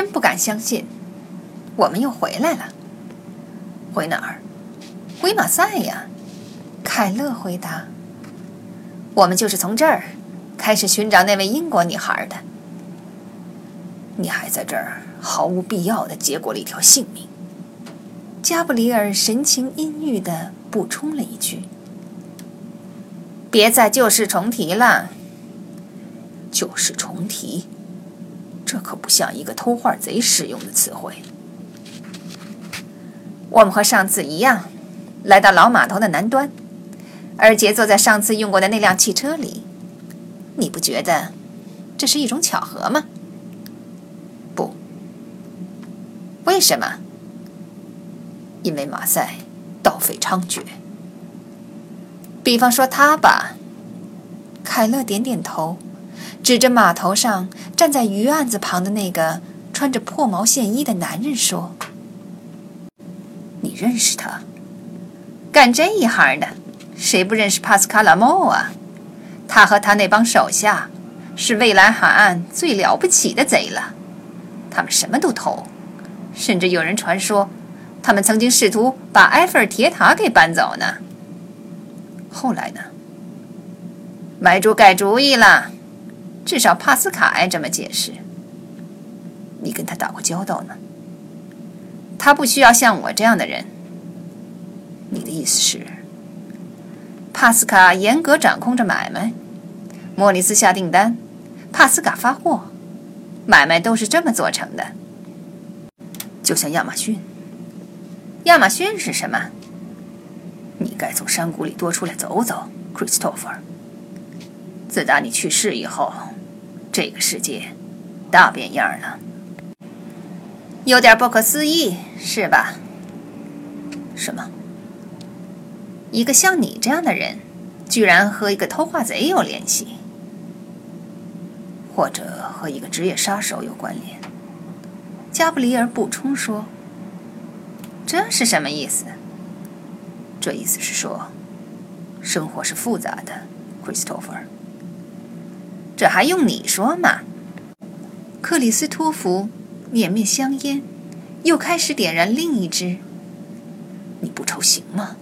真不敢相信，我们又回来了。回哪儿？回马赛呀。凯勒回答：“我们就是从这儿开始寻找那位英国女孩的。你还在这儿毫无必要的结果了一条性命。”加布里尔神情阴郁的补充了一句：“别再旧事重提了。”旧事重提，这可不像一个偷画贼使用的词汇。我们和上次一样，来到老码头的南端，而杰坐在上次用过的那辆汽车里。你不觉得这是一种巧合吗？不。为什么？因为马赛盗匪猖獗。比方说他吧。凯勒点点头。指着码头上站在鱼案子旁的那个穿着破毛线衣的男人说：“你认识他？干这一行的，谁不认识帕斯卡拉莫啊？他和他那帮手下是蔚蓝海岸最了不起的贼了。他们什么都偷，甚至有人传说，他们曾经试图把埃菲尔铁塔给搬走呢。后来呢？买主改主意了。”至少帕斯卡爱这么解释。你跟他打过交道呢？他不需要像我这样的人。你的意思是，帕斯卡严格掌控着买卖，莫里斯下订单，帕斯卡发货，买卖都是这么做成的。就像亚马逊。亚马逊是什么？你该从山谷里多出来走走，Christopher。自打你去世以后。这个世界大变样了，有点不可思议，是吧？什么？一个像你这样的人，居然和一个偷画贼有联系，或者和一个职业杀手有关联？加布里尔补充说：“这是什么意思？”这意思是说，生活是复杂的，Christopher。这还用你说吗？克里斯托弗捻灭香烟，又开始点燃另一支。你不抽行吗？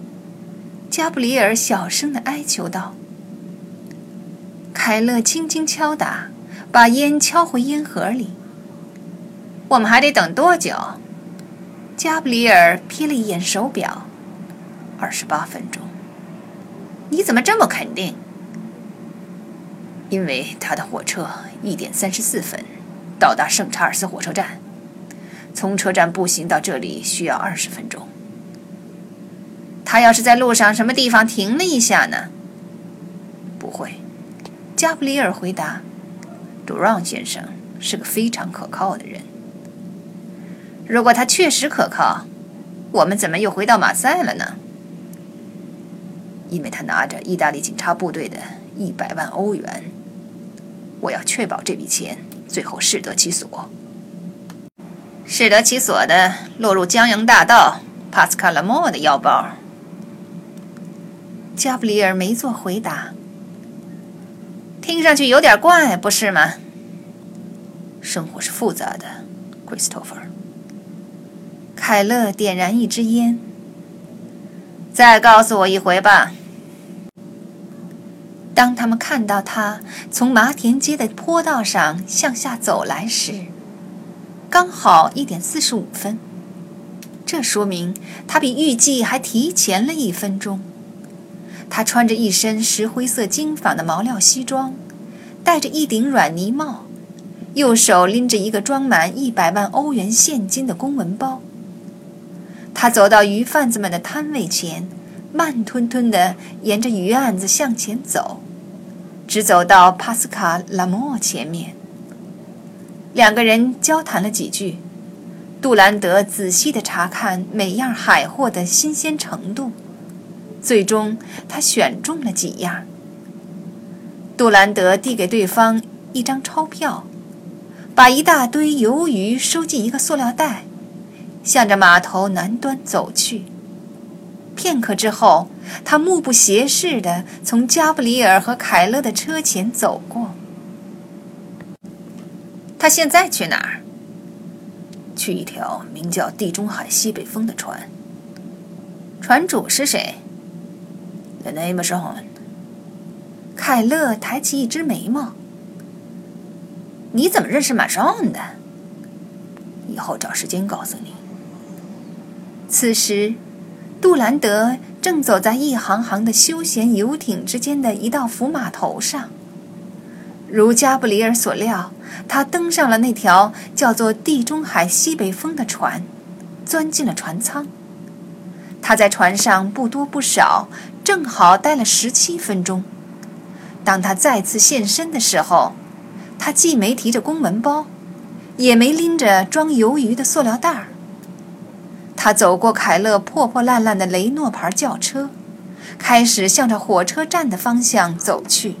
加布里尔小声的哀求道。凯勒轻轻敲打，把烟敲回烟盒里。我们还得等多久？加布里尔瞥了一眼手表，二十八分钟。你怎么这么肯定？因为他的火车一点三十四分到达圣查尔斯火车站，从车站步行到这里需要二十分钟。他要是在路上什么地方停了一下呢？不会，加布里尔回答。杜让先生是个非常可靠的人。如果他确实可靠，我们怎么又回到马赛了呢？因为他拿着意大利警察部队的一百万欧元。我要确保这笔钱最后适得其所。适得其所的落入江洋大盗帕斯卡拉莫的腰包。加布里尔没做回答。听上去有点怪，不是吗？生活是复杂的，Christopher。凯勒点燃一支烟。再告诉我一回吧。当他们看到他从麻田街的坡道上向下走来时，刚好一点四十五分。这说明他比预计还提前了一分钟。他穿着一身石灰色精纺的毛料西装，戴着一顶软呢帽，右手拎着一个装满一百万欧元现金的公文包。他走到鱼贩子们的摊位前，慢吞吞地沿着鱼案子向前走。直走到帕斯卡拉莫前面，两个人交谈了几句。杜兰德仔细地查看每样海货的新鲜程度，最终他选中了几样。杜兰德递给对方一张钞票，把一大堆鱿鱼收进一个塑料袋，向着码头南端走去。片刻之后，他目不斜视地从加布里尔和凯勒的车前走过。他现在去哪儿？去一条名叫地中海西北风的船。船主是谁？The name is on。凯勒抬起一只眉毛。你怎么认识马上的？以后找时间告诉你。此时，杜兰德正走在一行行的休闲游艇之间的一道浮码头上。如加布里尔所料，他登上了那条叫做“地中海西北风”的船，钻进了船舱。他在船上不多不少，正好待了十七分钟。当他再次现身的时候，他既没提着公文包，也没拎着装鱿鱼的塑料袋儿。他走过凯勒破破烂烂的雷诺牌轿车，开始向着火车站的方向走去。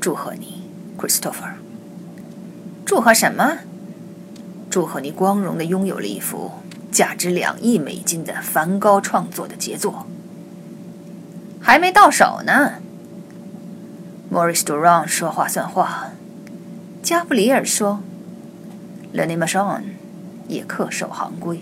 祝贺你，Christopher。祝贺什么？祝贺你光荣的拥有了一幅价值两亿美金的梵高创作的杰作。还没到手呢。Maurice Durand 说话算话，加布里尔说，Lenny Machon 也恪守行规。